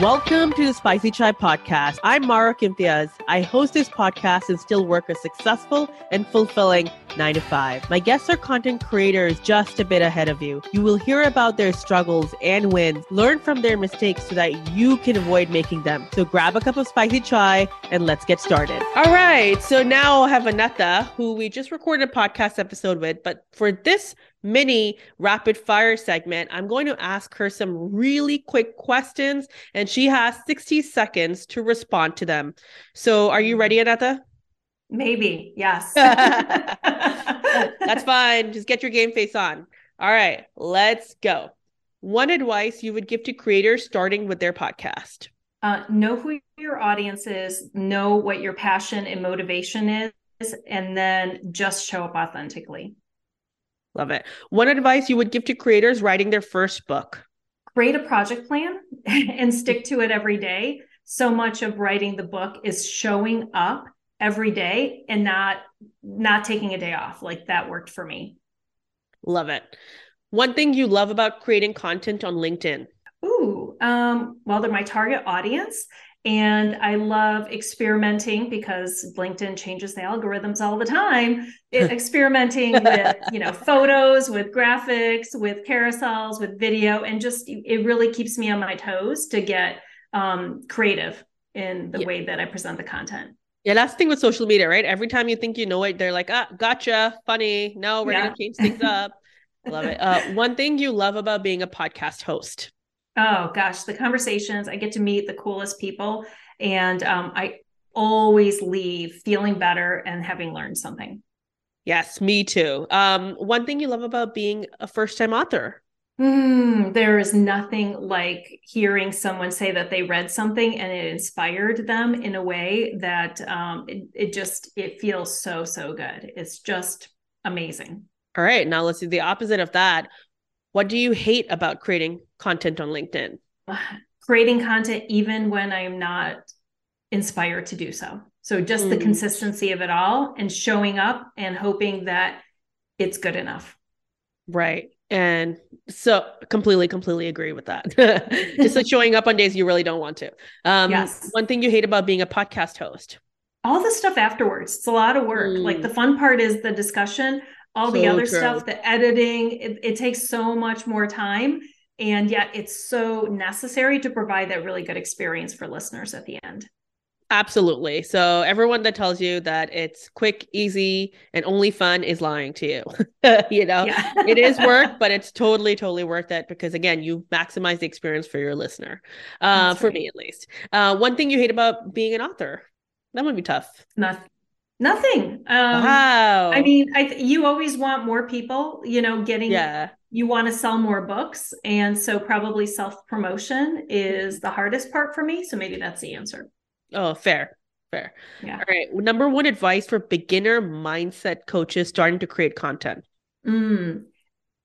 Welcome to the Spicy Chai Podcast. I'm Mahrukh Imtiaz. I host this podcast and still work a successful and fulfilling 9 to 5. My guests are content creators just a bit ahead of you. You will hear about their struggles and wins, learn from their mistakes so that you can avoid making them. So grab a cup of spicy chai and let's get started. All right. So now I have Aneta, who we just recorded a podcast episode with, but for this mini rapid fire segment, I'm going to ask her some really quick questions, and she has 60 seconds to respond to them. So, are you ready, Aneta? Maybe, yes. That's fine. Just get your game face on. All right, let's go. One advice you would give to creators starting with their podcast? Uh, know who your audience is, know what your passion and motivation is, and then just show up authentically. Love it. One advice you would give to creators writing their first book? Create a project plan and stick to it every day. So much of writing the book is showing up every day and not not taking a day off. Like that worked for me. Love it. One thing you love about creating content on LinkedIn? Ooh, um, well, they're my target audience and I love experimenting because LinkedIn changes the algorithms all the time. experimenting with, you know, photos, with graphics, with carousels, with video, and just it really keeps me on my toes to get um, creative in the yeah. way that I present the content. Yeah, that's the thing with social media, right? Every time you think you know it, they're like, ah, gotcha, funny. No, we're yeah. gonna change things up. love it. Uh, one thing you love about being a podcast host. Oh gosh, the conversations I get to meet the coolest people, and um, I always leave feeling better and having learned something. Yes, me too. Um, one thing you love about being a first-time author. Mm, there is nothing like hearing someone say that they read something and it inspired them in a way that um, it, it just it feels so so good. It's just amazing. All right, now let's do the opposite of that. What do you hate about creating content on LinkedIn? Creating content even when I'm not inspired to do so. So just mm. the consistency of it all and showing up and hoping that it's good enough. Right. And so completely, completely agree with that. just like showing up on days you really don't want to. Um, yes. One thing you hate about being a podcast host? All the stuff afterwards. It's a lot of work. Mm. Like the fun part is the discussion all so the other true. stuff, the editing, it, it takes so much more time. And yet it's so necessary to provide that really good experience for listeners at the end. Absolutely. So everyone that tells you that it's quick, easy, and only fun is lying to you. you know, yeah. it is work, but it's totally, totally worth it because again, you maximize the experience for your listener. Uh, for right. me at least. Uh, one thing you hate about being an author. That would be tough. Nothing. Nothing. Um, wow. I mean, I th- you always want more people, you know, getting. Yeah. You want to sell more books, and so probably self promotion is the hardest part for me. So maybe that's the answer. Oh, fair, fair. Yeah. All right. Number one advice for beginner mindset coaches starting to create content. Mm,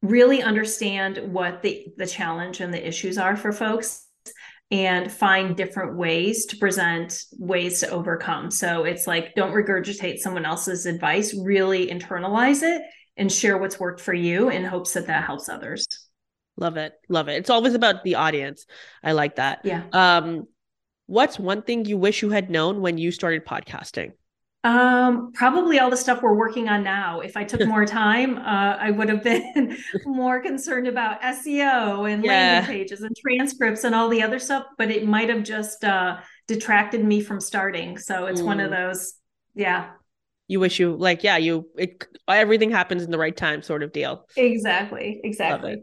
really understand what the the challenge and the issues are for folks and find different ways to present ways to overcome. So it's like, don't regurgitate someone else's advice, really internalize it and share what's worked for you in hopes that that helps others. Love it. Love it. It's always about the audience. I like that. Yeah. Um, what's one thing you wish you had known when you started podcasting? Um, probably all the stuff we're working on now. If I took more time, uh, I would have been more concerned about SEO and yeah. landing pages and transcripts and all the other stuff. But it might have just uh, detracted me from starting. So it's mm. one of mm. those, yeah. You wish you like, yeah, you it everything happens in the right time, sort of deal. Exactly. Exactly.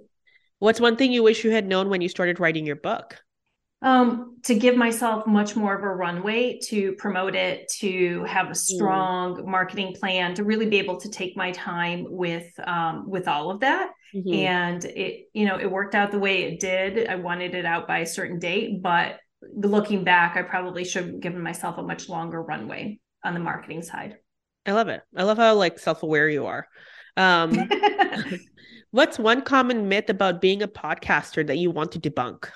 What's one thing you wish you had known when you started writing your book? Um, to give myself much more of a runway to promote it, to have a mm. strong mm. marketing plan, to really be able to take my time with um, with all of that. Mm-hmm. And it, you know, it worked out the way it did. I wanted it out by a certain date, but looking back, I probably should have given myself a much longer runway on the marketing side. I love it. I love how like self-aware you are. Um, what's one common myth about being a podcaster that you want to debunk?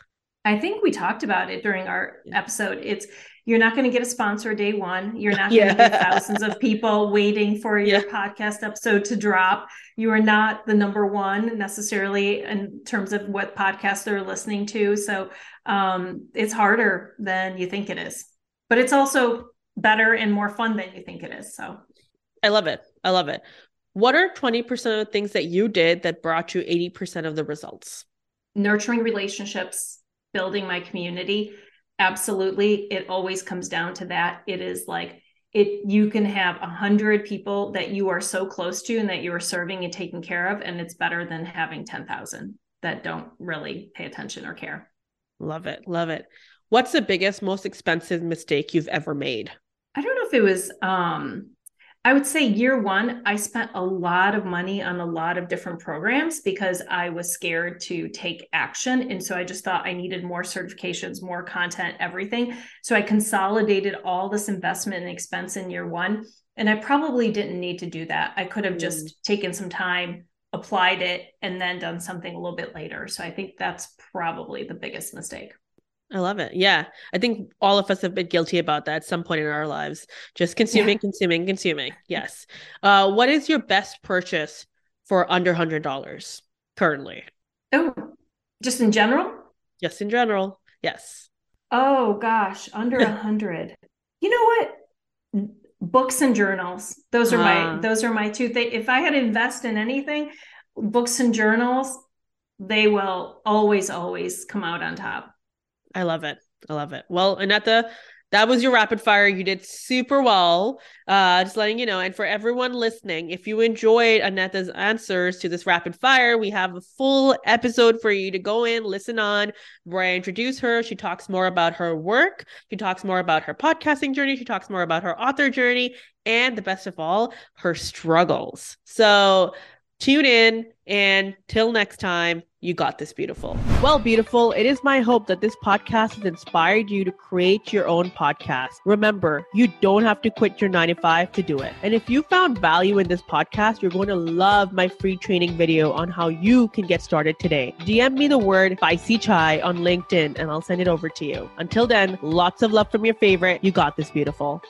I think we talked about it during our episode. It's you're not going to get a sponsor day one. You're not going to yeah. get thousands of people waiting for your yeah. podcast episode to drop. You are not the number one necessarily in terms of what podcasts they're listening to. So um, it's harder than you think it is, but it's also better and more fun than you think it is. So I love it. I love it. What are 20% of the things that you did that brought you 80% of the results? Nurturing relationships, building my community absolutely it always comes down to that. It is like it you can have a hundred people that you are so close to and that you are serving and taking care of and it's better than having 10,000 that don't really pay attention or care. Love it love it. What's the biggest most expensive mistake you've ever made? I don't know if it was um I would say year one, I spent a lot of money on a lot of different programs because I was scared to take action. And so I just thought I needed more certifications, more content, everything. So I consolidated all this investment and expense in year one. And I probably didn't need to do that. I could have mm. just taken some time, applied it, and then done something a little bit later. So I think that's probably the biggest mistake. I love it. Yeah. I think all of us have been guilty about that at some point in our lives. Just consuming, yeah. consuming, consuming. Yes. Uh, what is your best purchase for under hundred dollars currently? Oh, just in general? Just in general. Yes. Oh gosh, under a hundred. you know what? Books and journals. Those are uh, my ah. those are my two things. If I had to invest in anything, books and journals, they will always, always come out on top. I love it. I love it. Well, Aneta, that was your rapid fire. You did super well. Uh, just letting you know. And for everyone listening, if you enjoyed Aneta's answers to this rapid fire, we have a full episode for you to go in, listen on, where I introduce her. She talks more about her work. She talks more about her podcasting journey. She talks more about her author journey. And the best of all, her struggles. So tune in and till next time you got this beautiful. Well, beautiful, it is my hope that this podcast has inspired you to create your own podcast. Remember, you don't have to quit your 95 to do it. And if you found value in this podcast, you're going to love my free training video on how you can get started today. DM me the word Spicy Chai on LinkedIn and I'll send it over to you. Until then, lots of love from your favorite. You got this beautiful.